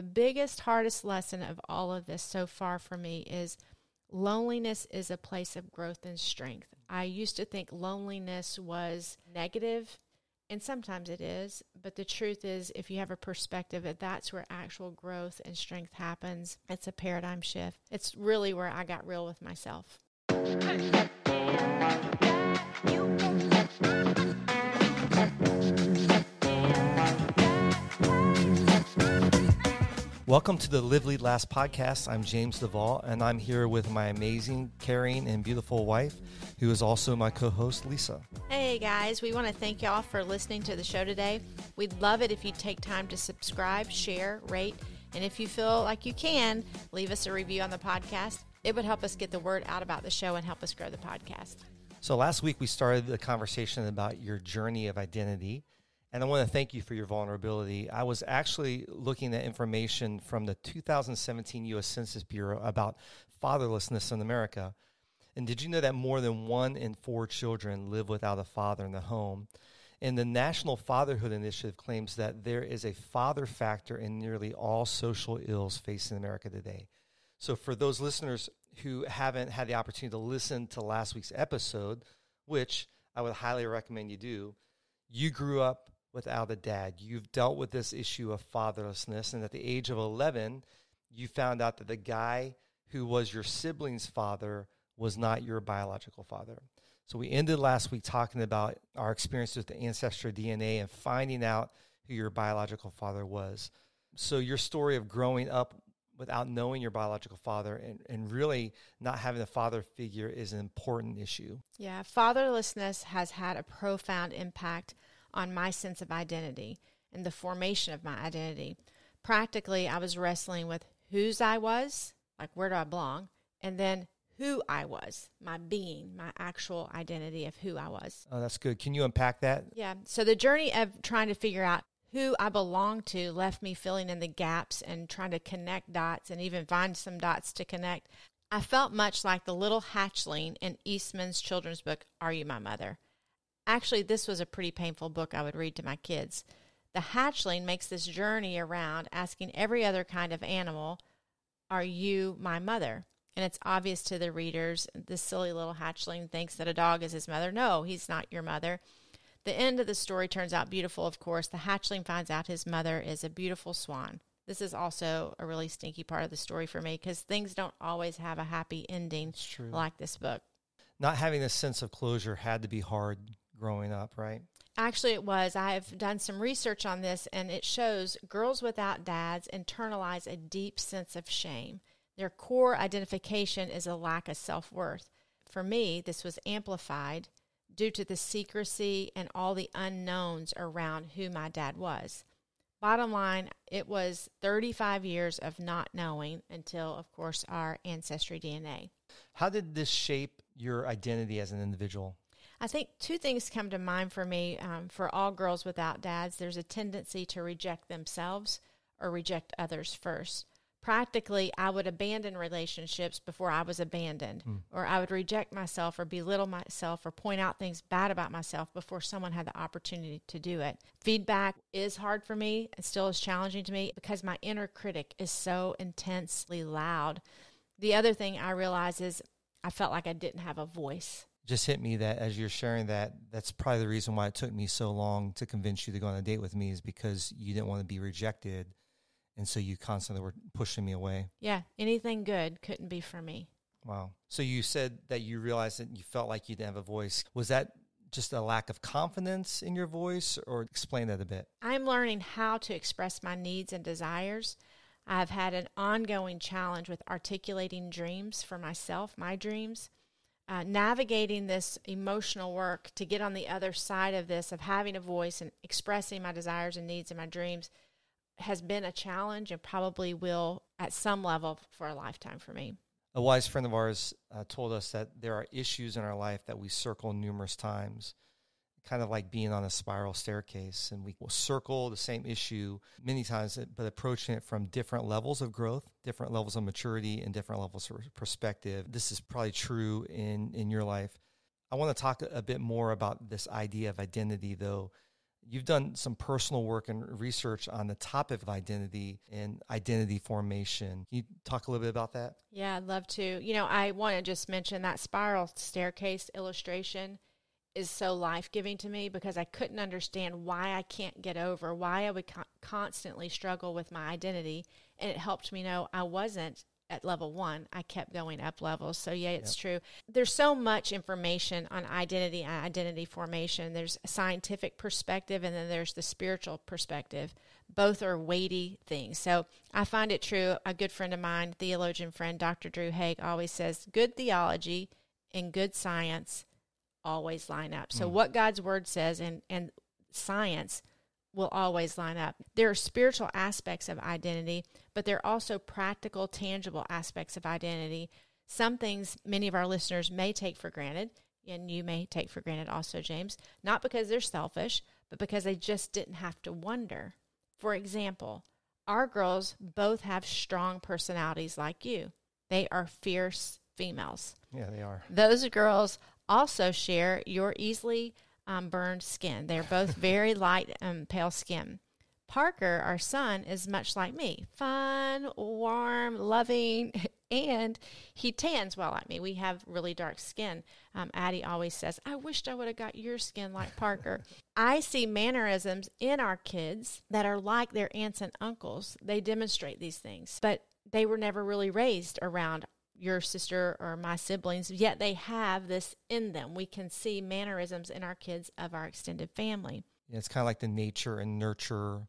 the biggest, hardest lesson of all of this so far for me is loneliness is a place of growth and strength. I used to think loneliness was negative, and sometimes it is, but the truth is, if you have a perspective that that's where actual growth and strength happens, it's a paradigm shift. It's really where I got real with myself. Welcome to the Live Lead Last podcast. I'm James Duval, and I'm here with my amazing, caring, and beautiful wife, who is also my co host, Lisa. Hey guys, we want to thank y'all for listening to the show today. We'd love it if you take time to subscribe, share, rate, and if you feel like you can, leave us a review on the podcast. It would help us get the word out about the show and help us grow the podcast. So, last week we started the conversation about your journey of identity. And I want to thank you for your vulnerability. I was actually looking at information from the 2017 U.S. Census Bureau about fatherlessness in America. And did you know that more than one in four children live without a father in the home? And the National Fatherhood Initiative claims that there is a father factor in nearly all social ills facing America today. So, for those listeners who haven't had the opportunity to listen to last week's episode, which I would highly recommend you do, you grew up without a dad. You've dealt with this issue of fatherlessness, and at the age of 11, you found out that the guy who was your sibling's father was not your biological father. So we ended last week talking about our experience with the ancestry DNA and finding out who your biological father was. So your story of growing up without knowing your biological father and, and really not having a father figure is an important issue. Yeah, fatherlessness has had a profound impact on my sense of identity and the formation of my identity. Practically, I was wrestling with whose I was, like where do I belong, and then who I was, my being, my actual identity of who I was. Oh, that's good. Can you unpack that? Yeah. So the journey of trying to figure out who I belong to left me filling in the gaps and trying to connect dots and even find some dots to connect. I felt much like the little hatchling in Eastman's children's book, Are You My Mother? Actually, this was a pretty painful book I would read to my kids. The hatchling makes this journey around asking every other kind of animal, Are you my mother? And it's obvious to the readers, this silly little hatchling thinks that a dog is his mother. No, he's not your mother. The end of the story turns out beautiful, of course. The hatchling finds out his mother is a beautiful swan. This is also a really stinky part of the story for me because things don't always have a happy ending like this book. Not having a sense of closure had to be hard growing up, right? Actually, it was. I've done some research on this, and it shows girls without dads internalize a deep sense of shame. Their core identification is a lack of self worth. For me, this was amplified due to the secrecy and all the unknowns around who my dad was. Bottom line, it was 35 years of not knowing until, of course, our ancestry DNA. How did this shape your identity as an individual? I think two things come to mind for me. Um, for all girls without dads, there's a tendency to reject themselves or reject others first. Practically, I would abandon relationships before I was abandoned, mm. or I would reject myself or belittle myself or point out things bad about myself before someone had the opportunity to do it. Feedback is hard for me and still is challenging to me because my inner critic is so intensely loud. The other thing I realize is I felt like I didn't have a voice just hit me that as you're sharing that, that's probably the reason why it took me so long to convince you to go on a date with me is because you didn't want to be rejected. And so you constantly were pushing me away. Yeah. Anything good couldn't be for me. Wow. So you said that you realized that you felt like you didn't have a voice. Was that just a lack of confidence in your voice or explain that a bit? I'm learning how to express my needs and desires. I've had an ongoing challenge with articulating dreams for myself, my dreams uh, navigating this emotional work to get on the other side of this, of having a voice and expressing my desires and needs and my dreams, has been a challenge and probably will at some level for a lifetime for me. A wise friend of ours uh, told us that there are issues in our life that we circle numerous times kind of like being on a spiral staircase and we will circle the same issue many times but approaching it from different levels of growth different levels of maturity and different levels of perspective this is probably true in in your life i want to talk a bit more about this idea of identity though You've done some personal work and research on the topic of identity and identity formation. Can you talk a little bit about that? Yeah, I'd love to. You know, I want to just mention that spiral staircase illustration is so life giving to me because I couldn't understand why I can't get over, why I would co- constantly struggle with my identity. And it helped me know I wasn't at level one, I kept going up levels. So, yeah, it's yep. true. There's so much information on identity and identity formation. There's a scientific perspective, and then there's the spiritual perspective. Both are weighty things. So, I find it true. A good friend of mine, theologian friend, Dr. Drew Haig, always says good theology and good science always line up. So, mm. what God's word says and, and science will always line up. There are spiritual aspects of identity, but there are also practical, tangible aspects of identity. Some things many of our listeners may take for granted, and you may take for granted also, James, not because they're selfish, but because they just didn't have to wonder. For example, our girls both have strong personalities like you. They are fierce females. Yeah, they are. Those girls also share your easily um, burned skin. They're both very light and pale skin. Parker, our son, is much like me fun, warm, loving, and he tans well like me. We have really dark skin. Um, Addie always says, I wished I would have got your skin like Parker. I see mannerisms in our kids that are like their aunts and uncles. They demonstrate these things, but they were never really raised around your sister or my siblings, yet they have this in them. We can see mannerisms in our kids of our extended family. Yeah, it's kind of like the nature and nurture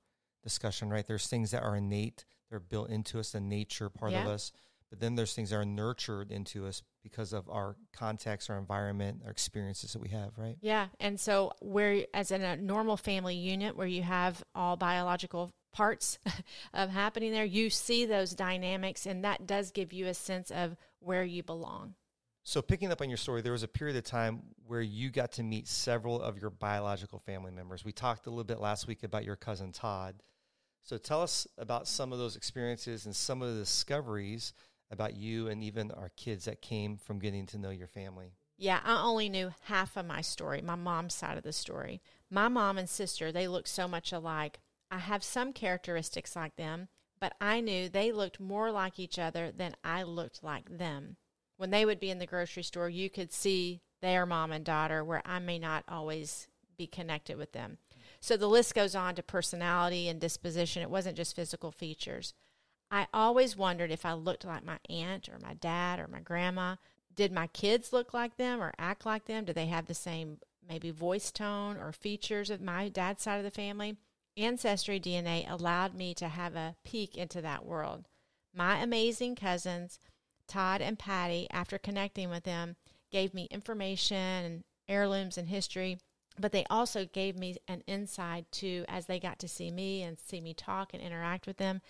discussion, right? There's things that are innate, they're built into us, the nature part yeah. of us. But then there's things that are nurtured into us because of our context, our environment, our experiences that we have, right? Yeah. And so, where, as in a normal family unit where you have all biological parts of happening there, you see those dynamics, and that does give you a sense of where you belong. So, picking up on your story, there was a period of time where you got to meet several of your biological family members. We talked a little bit last week about your cousin Todd. So, tell us about some of those experiences and some of the discoveries about you and even our kids that came from getting to know your family. Yeah, I only knew half of my story, my mom's side of the story. My mom and sister, they look so much alike. I have some characteristics like them, but I knew they looked more like each other than I looked like them. When they would be in the grocery store, you could see their mom and daughter where I may not always be connected with them. So the list goes on to personality and disposition. It wasn't just physical features. I always wondered if I looked like my aunt or my dad or my grandma. Did my kids look like them or act like them? Do they have the same maybe voice tone or features of my dad's side of the family? Ancestry DNA allowed me to have a peek into that world. My amazing cousins, Todd and Patty, after connecting with them, gave me information and heirlooms and history, but they also gave me an insight to as they got to see me and see me talk and interact with them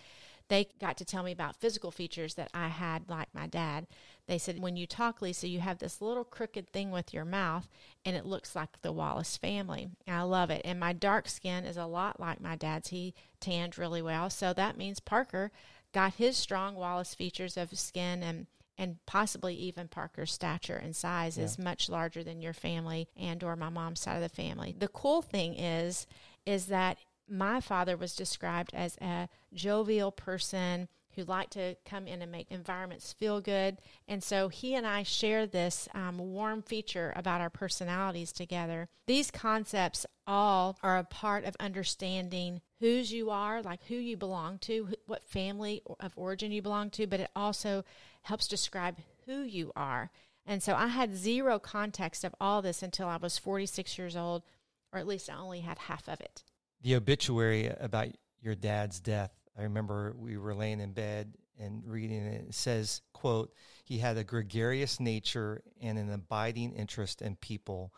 they got to tell me about physical features that I had like my dad. They said, when you talk, Lisa, you have this little crooked thing with your mouth, and it looks like the Wallace family. I love it. And my dark skin is a lot like my dad's. He tanned really well. So that means Parker got his strong Wallace features of skin and and possibly even Parker's stature and size yeah. is much larger than your family and or my mom's side of the family. The cool thing is is that my father was described as a jovial person who liked to come in and make environments feel good. And so he and I share this um, warm feature about our personalities together. These concepts all are a part of understanding whose you are, like who you belong to, what family of origin you belong to, but it also helps describe who you are. And so I had zero context of all this until I was 46 years old, or at least I only had half of it the obituary about your dad's death. I remember we were laying in bed and reading it. It says, quote, he had a gregarious nature and an abiding interest in people.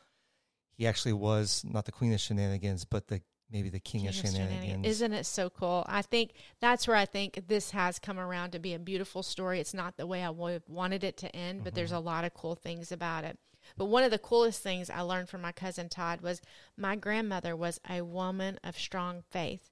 He actually was not the queen of shenanigans, but the maybe the king, king of, shenanigans. shenanigans. Isn't it so cool? I think that's where I think this has come around to be a beautiful story. It's not the way I would wanted it to end, but mm-hmm. there's a lot of cool things about it. But one of the coolest things I learned from my cousin Todd was my grandmother was a woman of strong faith.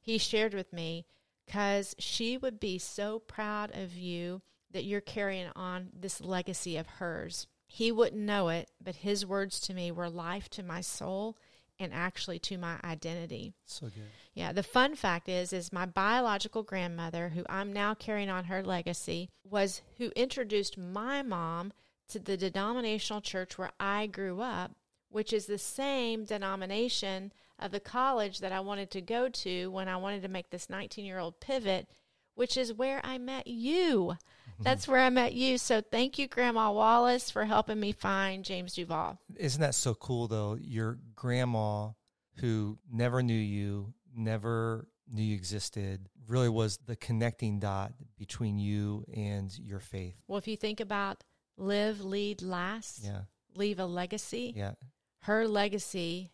He shared with me because she would be so proud of you that you're carrying on this legacy of hers. He wouldn't know it, but his words to me were life to my soul and actually to my identity. So good. Yeah, the fun fact is is my biological grandmother who I'm now carrying on her legacy was who introduced my mom to the denominational church where I grew up, which is the same denomination of the college that I wanted to go to when I wanted to make this 19-year-old pivot, which is where I met you. Mm-hmm. That's where I met you. So thank you, Grandma Wallace, for helping me find James Duval. Isn't that so cool, though? Your grandma, who never knew you, never knew you existed, really was the connecting dot between you and your faith. Well, if you think about live, lead, last, Yeah. leave a legacy, Yeah. her legacy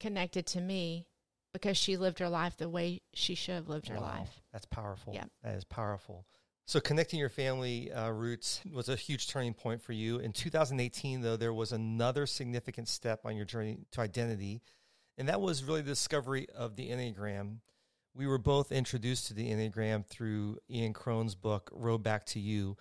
connected to me because she lived her life the way she should have lived her life. That's powerful. Yeah. That is powerful. So connecting your family uh, roots was a huge turning point for you. In 2018, though, there was another significant step on your journey to identity, and that was really the discovery of the Enneagram. We were both introduced to the Enneagram through Ian Cron's book, Road Back to You,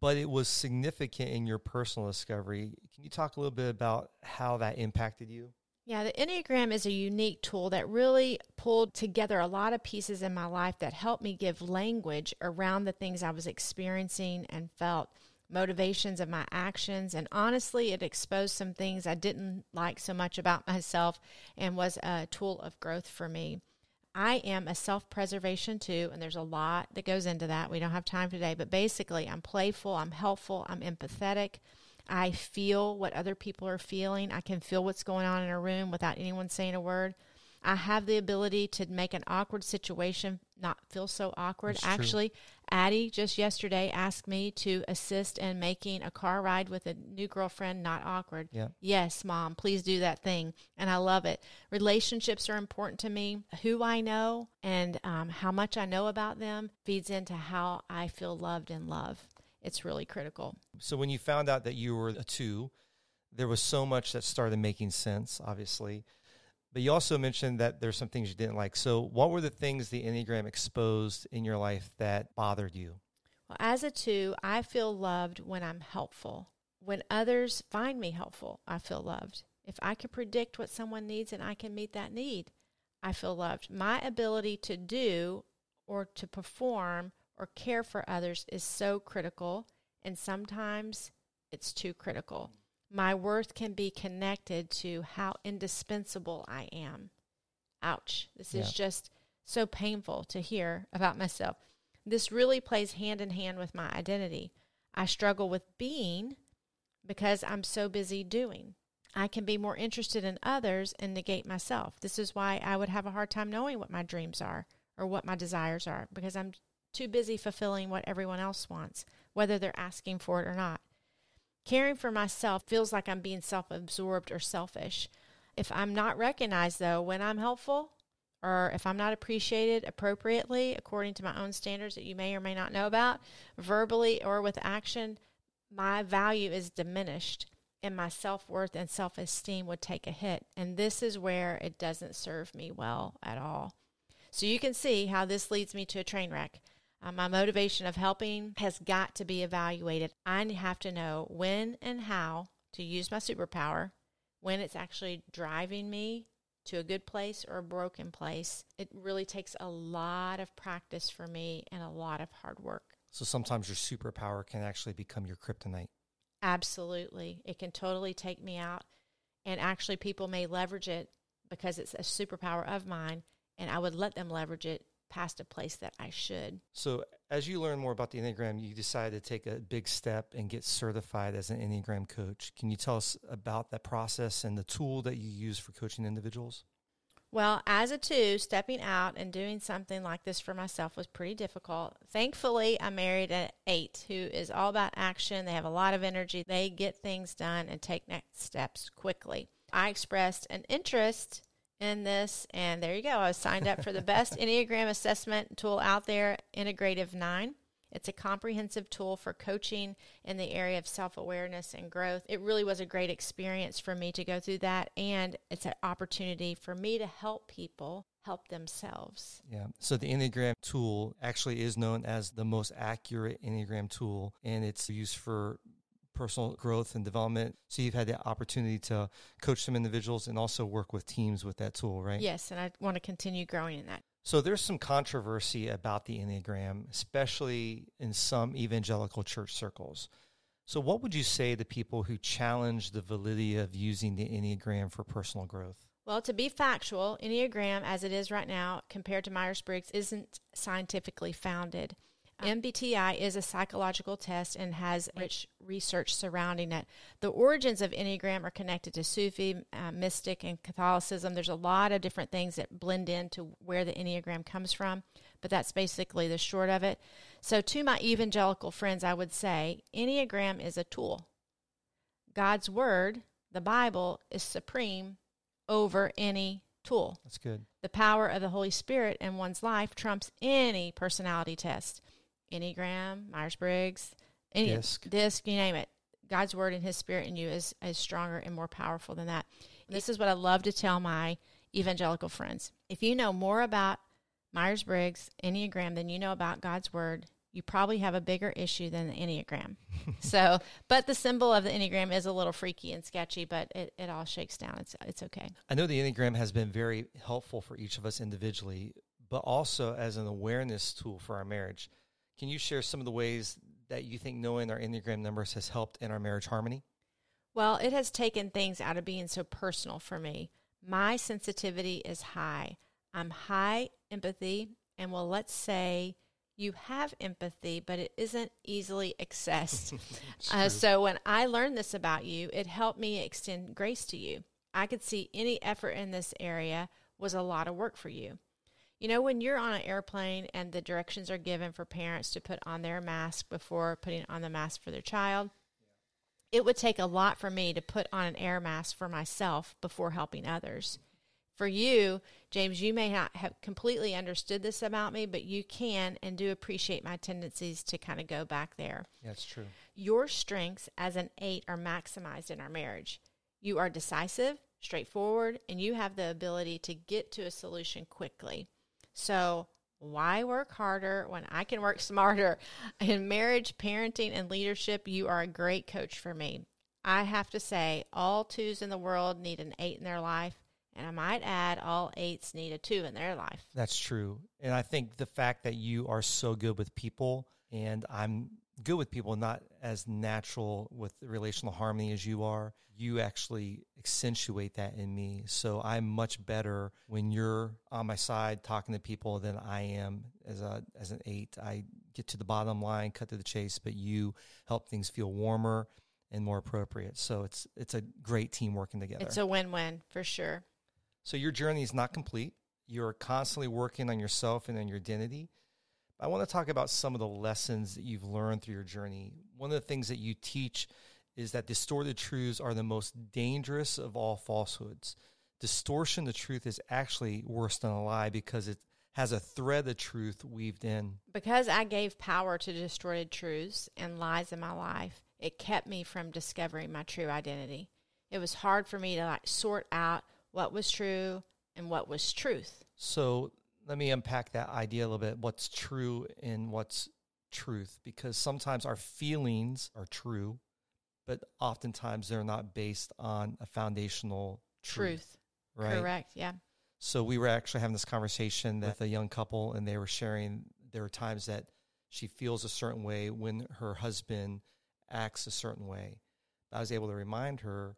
but it was significant in your personal discovery. Can you talk a little bit about how that impacted you? Yeah, the Enneagram is a unique tool that really pulled together a lot of pieces in my life that helped me give language around the things I was experiencing and felt, motivations of my actions. And honestly, it exposed some things I didn't like so much about myself and was a tool of growth for me. I am a self preservation too, and there's a lot that goes into that. We don't have time today, but basically, I'm playful, I'm helpful, I'm empathetic. I feel what other people are feeling. I can feel what's going on in a room without anyone saying a word. I have the ability to make an awkward situation not feel so awkward. Actually, Addie just yesterday asked me to assist in making a car ride with a new girlfriend not awkward. Yeah. Yes, mom, please do that thing. And I love it. Relationships are important to me. Who I know and um, how much I know about them feeds into how I feel loved and love. It's really critical. So when you found out that you were a two, there was so much that started making sense, obviously. But you also mentioned that there's some things you didn't like. So what were the things the Enneagram exposed in your life that bothered you? Well, as a two, I feel loved when I'm helpful. When others find me helpful, I feel loved. If I can predict what someone needs and I can meet that need, I feel loved. My ability to do or to perform or care for others is so critical, and sometimes it's too critical. My worth can be connected to how indispensable I am. Ouch. This is just so painful to hear about myself. This really plays hand in hand with my identity. I struggle with being because I'm so busy doing. I can be more interested in others and negate myself. This is why I would have a hard time knowing what my dreams are or what my desires are because I'm too busy fulfilling what everyone else wants, whether they're asking for it or not. Caring for myself feels like I'm being self absorbed or selfish. If I'm not recognized, though, when I'm helpful, or if I'm not appreciated appropriately according to my own standards that you may or may not know about, verbally or with action, my value is diminished and my self worth and self esteem would take a hit. And this is where it doesn't serve me well at all. So you can see how this leads me to a train wreck. Uh, my motivation of helping has got to be evaluated. I have to know when and how to use my superpower, when it's actually driving me to a good place or a broken place. It really takes a lot of practice for me and a lot of hard work. So sometimes your superpower can actually become your kryptonite. Absolutely. It can totally take me out. And actually, people may leverage it because it's a superpower of mine, and I would let them leverage it past a place that I should. So as you learn more about the Enneagram, you decided to take a big step and get certified as an Enneagram coach. Can you tell us about that process and the tool that you use for coaching individuals? Well, as a two, stepping out and doing something like this for myself was pretty difficult. Thankfully, I married an eight who is all about action. They have a lot of energy, they get things done and take next steps quickly. I expressed an interest in this, and there you go. I was signed up for the best Enneagram assessment tool out there, Integrative 9. It's a comprehensive tool for coaching in the area of self awareness and growth. It really was a great experience for me to go through that, and it's an opportunity for me to help people help themselves. Yeah. So the Enneagram tool actually is known as the most accurate Enneagram tool, and it's used for personal growth and development. So you've had the opportunity to coach some individuals and also work with teams with that tool, right? Yes, and I want to continue growing in that. So there's some controversy about the Enneagram, especially in some evangelical church circles. So, what would you say to people who challenge the validity of using the Enneagram for personal growth? Well, to be factual, Enneagram, as it is right now, compared to Myers Briggs, isn't scientifically founded. MBTI is a psychological test and has rich research surrounding it. The origins of Enneagram are connected to Sufi, uh, mystic, and Catholicism. There's a lot of different things that blend into where the Enneagram comes from, but that's basically the short of it. So, to my evangelical friends, I would say Enneagram is a tool. God's Word, the Bible, is supreme over any tool. That's good. The power of the Holy Spirit in one's life trumps any personality test. Enneagram, Myers Briggs, any Disc. disc, you name it. God's word and His Spirit in you is is stronger and more powerful than that. This is what I love to tell my evangelical friends. If you know more about Myers Briggs Enneagram than you know about God's word, you probably have a bigger issue than the Enneagram. so, but the symbol of the Enneagram is a little freaky and sketchy, but it, it all shakes down. It's it's okay. I know the Enneagram has been very helpful for each of us individually, but also as an awareness tool for our marriage. Can you share some of the ways that you think knowing our Enneagram numbers has helped in our marriage harmony? Well, it has taken things out of being so personal for me. My sensitivity is high. I'm high empathy, and well, let's say you have empathy, but it isn't easily accessed. uh, so when I learned this about you, it helped me extend grace to you. I could see any effort in this area was a lot of work for you. You know, when you're on an airplane and the directions are given for parents to put on their mask before putting on the mask for their child, it would take a lot for me to put on an air mask for myself before helping others. For you, James, you may not have completely understood this about me, but you can and do appreciate my tendencies to kind of go back there. That's true. Your strengths as an eight are maximized in our marriage. You are decisive, straightforward, and you have the ability to get to a solution quickly. So, why work harder when I can work smarter? In marriage, parenting, and leadership, you are a great coach for me. I have to say, all twos in the world need an eight in their life. And I might add, all eights need a two in their life. That's true. And I think the fact that you are so good with people and I'm good with people, not as natural with relational harmony as you are, you actually accentuate that in me. So I'm much better when you're on my side talking to people than I am as a as an eight. I get to the bottom line, cut to the chase, but you help things feel warmer and more appropriate. So it's it's a great team working together. It's a win win for sure. So your journey is not complete. You're constantly working on yourself and on your identity. I want to talk about some of the lessons that you've learned through your journey. One of the things that you teach is that distorted truths are the most dangerous of all falsehoods. Distortion of truth is actually worse than a lie because it has a thread of truth weaved in. Because I gave power to distorted truths and lies in my life, it kept me from discovering my true identity. It was hard for me to like sort out what was true and what was truth. So let me unpack that idea a little bit. What's true and what's truth? Because sometimes our feelings are true, but oftentimes they're not based on a foundational truth. Truth. Right. Correct. Yeah. So we were actually having this conversation with a young couple, and they were sharing there are times that she feels a certain way when her husband acts a certain way. I was able to remind her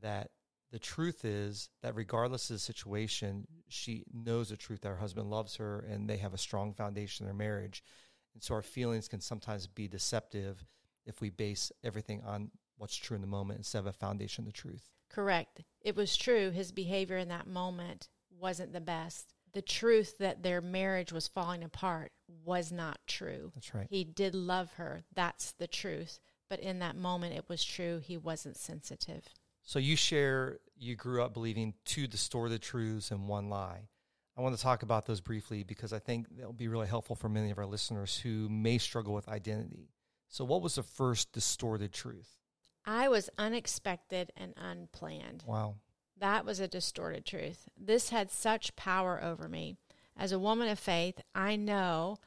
that the truth is that regardless of the situation, she knows the truth that her husband loves her and they have a strong foundation in their marriage. And so our feelings can sometimes be deceptive if we base everything on what's true in the moment instead of a foundation of the truth. Correct. It was true. His behavior in that moment wasn't the best. The truth that their marriage was falling apart was not true. That's right. He did love her. That's the truth. But in that moment, it was true. He wasn't sensitive. So you share you grew up believing two distorted truths and one lie. I want to talk about those briefly because I think they'll be really helpful for many of our listeners who may struggle with identity. So, what was the first distorted truth? I was unexpected and unplanned. Wow. That was a distorted truth. This had such power over me. As a woman of faith, I know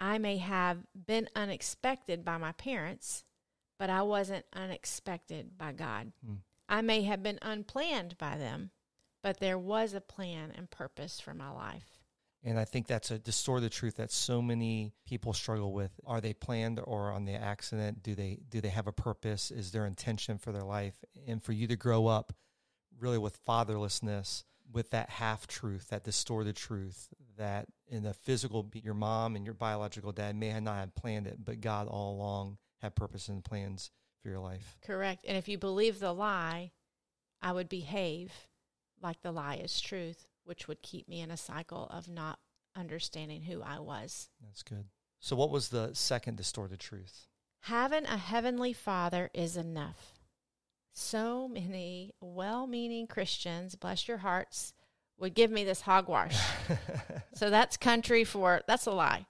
I may have been unexpected by my parents, but I wasn't unexpected by God. Mm. I may have been unplanned by them, but there was a plan and purpose for my life. And I think that's a distorted truth that so many people struggle with. Are they planned or on the accident? Do they do they have a purpose? Is there intention for their life? And for you to grow up really with fatherlessness, with that half truth, that distorted truth, that in the physical, your mom and your biological dad may not have planned it, but God all along had purpose and plans for your life. Correct. And if you believe the lie, I would behave like the lie is truth, which would keep me in a cycle of not understanding who I was. That's good. So, what was the second distorted truth? Having a heavenly father is enough. So many well meaning Christians, bless your hearts, would give me this hogwash. so that's country for, that's a lie.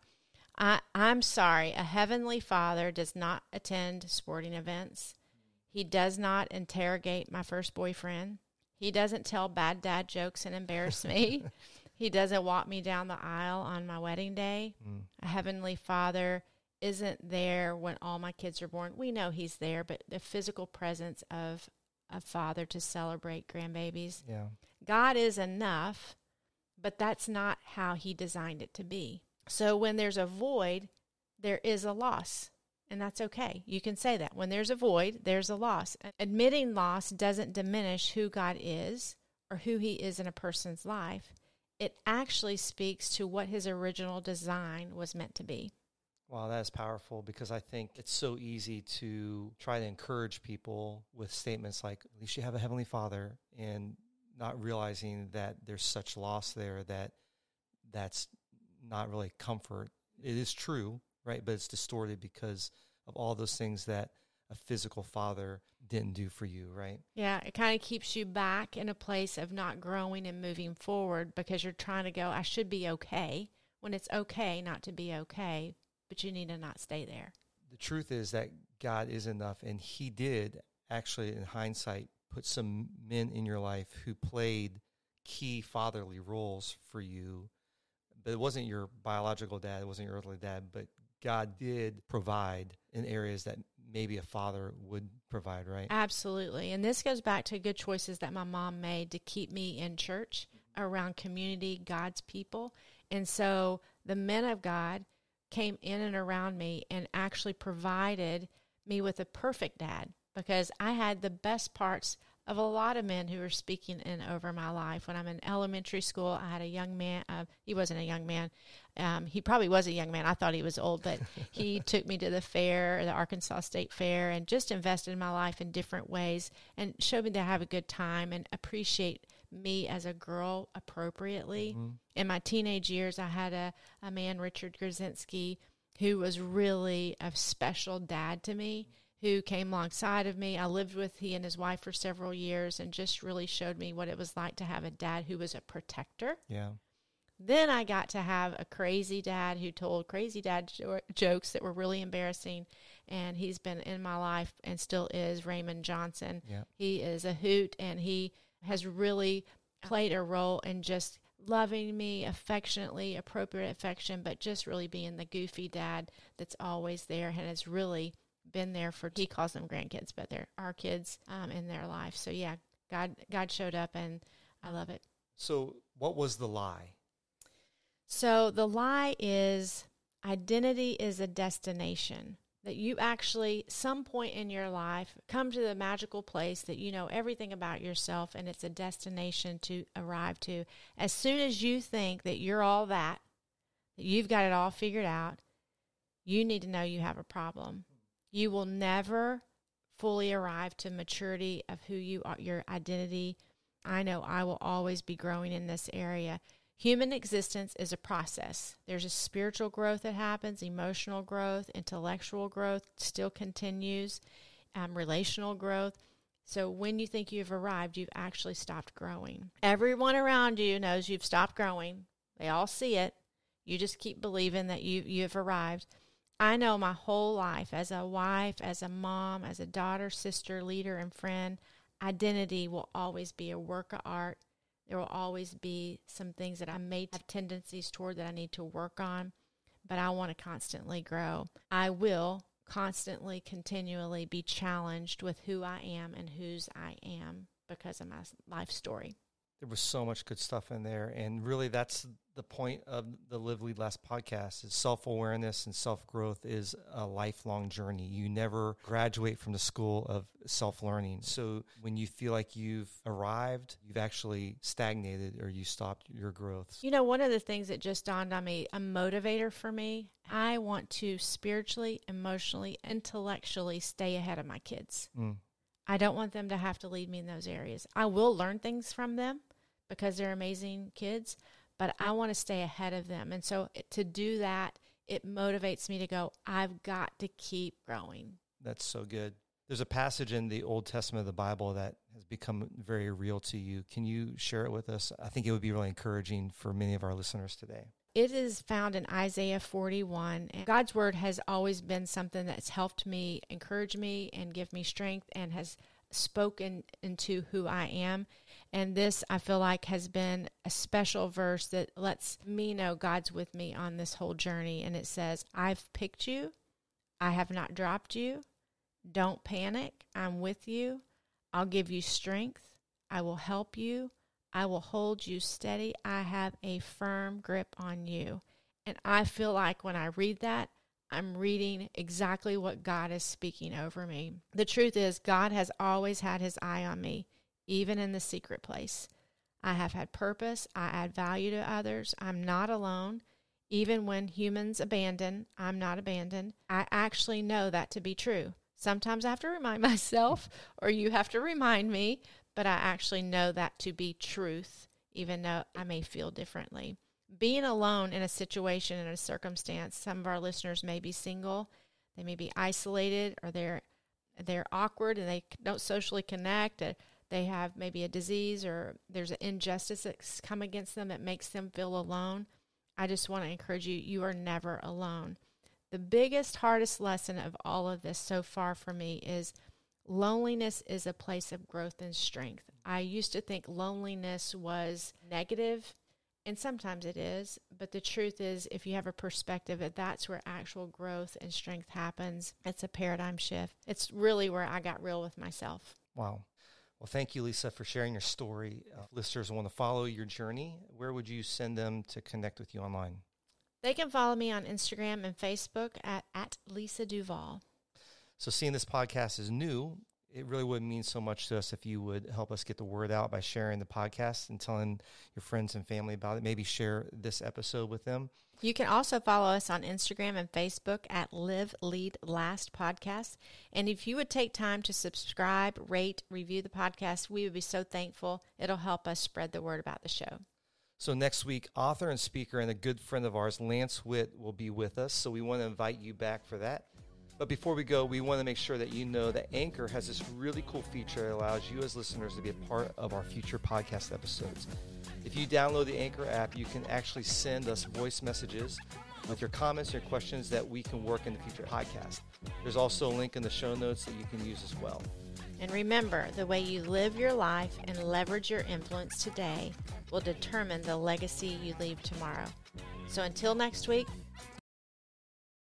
I, I'm sorry, a heavenly father does not attend sporting events. He does not interrogate my first boyfriend. He doesn't tell bad dad jokes and embarrass me. he doesn't walk me down the aisle on my wedding day. Mm. A heavenly father isn't there when all my kids are born. We know he's there, but the physical presence of a father to celebrate grandbabies. Yeah. God is enough, but that's not how he designed it to be. So when there's a void, there is a loss. And that's okay. You can say that. When there's a void, there's a loss. Admitting loss doesn't diminish who God is or who he is in a person's life. It actually speaks to what his original design was meant to be. Wow, that is powerful because I think it's so easy to try to encourage people with statements like, at least you have a Heavenly Father, and not realizing that there's such loss there that that's not really comfort. It is true, right? But it's distorted because of all those things that a physical father didn't do for you, right? Yeah, it kind of keeps you back in a place of not growing and moving forward because you're trying to go, I should be okay when it's okay not to be okay, but you need to not stay there. The truth is that God is enough, and He did actually, in hindsight, put some men in your life who played key fatherly roles for you. But it wasn't your biological dad, it wasn't your earthly dad, but God did provide in areas that maybe a father would provide, right? Absolutely. And this goes back to good choices that my mom made to keep me in church around community, God's people. And so the men of God came in and around me and actually provided me with a perfect dad because I had the best parts of a lot of men who were speaking in over my life. When I'm in elementary school, I had a young man. Uh, he wasn't a young man. Um, he probably was a young man. I thought he was old, but he took me to the fair, the Arkansas State Fair, and just invested in my life in different ways and showed me to have a good time and appreciate me as a girl appropriately. Mm-hmm. In my teenage years, I had a, a man, Richard Grzinski, who was really a special dad to me who came alongside of me. I lived with he and his wife for several years and just really showed me what it was like to have a dad who was a protector. Yeah. Then I got to have a crazy dad who told crazy dad jo- jokes that were really embarrassing. And he's been in my life and still is Raymond Johnson. Yeah. He is a hoot and he has really played a role in just loving me affectionately, appropriate affection, but just really being the goofy dad that's always there and has really been there for he calls them grandkids, but they're our kids um, in their life. So yeah, God God showed up and I love it. So, what was the lie? So the lie is identity is a destination. That you actually, some point in your life, come to the magical place that you know everything about yourself and it's a destination to arrive to. As soon as you think that you're all that, that you've got it all figured out, you need to know you have a problem. You will never fully arrive to maturity of who you are, your identity. I know I will always be growing in this area. Human existence is a process. There's a spiritual growth that happens, emotional growth, intellectual growth still continues, um, relational growth. So when you think you've arrived, you've actually stopped growing. Everyone around you knows you've stopped growing. They all see it. You just keep believing that you you've arrived. I know my whole life as a wife, as a mom, as a daughter, sister, leader, and friend, identity will always be a work of art. There will always be some things that I may have tendencies toward that I need to work on, but I want to constantly grow. I will constantly, continually be challenged with who I am and whose I am because of my life story. There was so much good stuff in there. And really, that's the point of the Live Lead Last podcast is self-awareness and self-growth is a lifelong journey. You never graduate from the school of self-learning. So when you feel like you've arrived, you've actually stagnated or you stopped your growth. You know, one of the things that just dawned on me, a motivator for me, I want to spiritually, emotionally, intellectually stay ahead of my kids. Mm. I don't want them to have to lead me in those areas. I will learn things from them because they're amazing kids, but I want to stay ahead of them. And so to do that, it motivates me to go, I've got to keep growing. That's so good. There's a passage in the Old Testament of the Bible that has become very real to you. Can you share it with us? I think it would be really encouraging for many of our listeners today. It is found in Isaiah 41. And God's word has always been something that's helped me, encourage me, and give me strength, and has spoken into who I am. And this, I feel like, has been a special verse that lets me know God's with me on this whole journey. And it says, I've picked you, I have not dropped you. Don't panic. I'm with you. I'll give you strength. I will help you. I will hold you steady. I have a firm grip on you. And I feel like when I read that, I'm reading exactly what God is speaking over me. The truth is, God has always had his eye on me, even in the secret place. I have had purpose. I add value to others. I'm not alone. Even when humans abandon, I'm not abandoned. I actually know that to be true. Sometimes I have to remind myself, or you have to remind me, but I actually know that to be truth, even though I may feel differently. Being alone in a situation, in a circumstance, some of our listeners may be single, they may be isolated, or they're they're awkward and they don't socially connect. Uh, they have maybe a disease or there's an injustice that's come against them that makes them feel alone. I just want to encourage you, you are never alone. The biggest, hardest lesson of all of this so far for me is loneliness is a place of growth and strength. I used to think loneliness was negative, and sometimes it is, but the truth is, if you have a perspective that that's where actual growth and strength happens, it's a paradigm shift. It's really where I got real with myself. Wow. Well, thank you, Lisa, for sharing your story. If listeners want to follow your journey, where would you send them to connect with you online? They can follow me on Instagram and Facebook at, at Lisa Duval. So, seeing this podcast is new, it really would mean so much to us if you would help us get the word out by sharing the podcast and telling your friends and family about it. Maybe share this episode with them. You can also follow us on Instagram and Facebook at Live Lead Last Podcast. And if you would take time to subscribe, rate, review the podcast, we would be so thankful. It'll help us spread the word about the show. So, next week, author and speaker and a good friend of ours, Lance Witt, will be with us. So, we want to invite you back for that. But before we go, we want to make sure that you know that Anchor has this really cool feature that allows you as listeners to be a part of our future podcast episodes. If you download the Anchor app, you can actually send us voice messages with your comments your questions that we can work in the future podcast. There's also a link in the show notes that you can use as well. And remember, the way you live your life and leverage your influence today will determine the legacy you leave tomorrow. So until next week,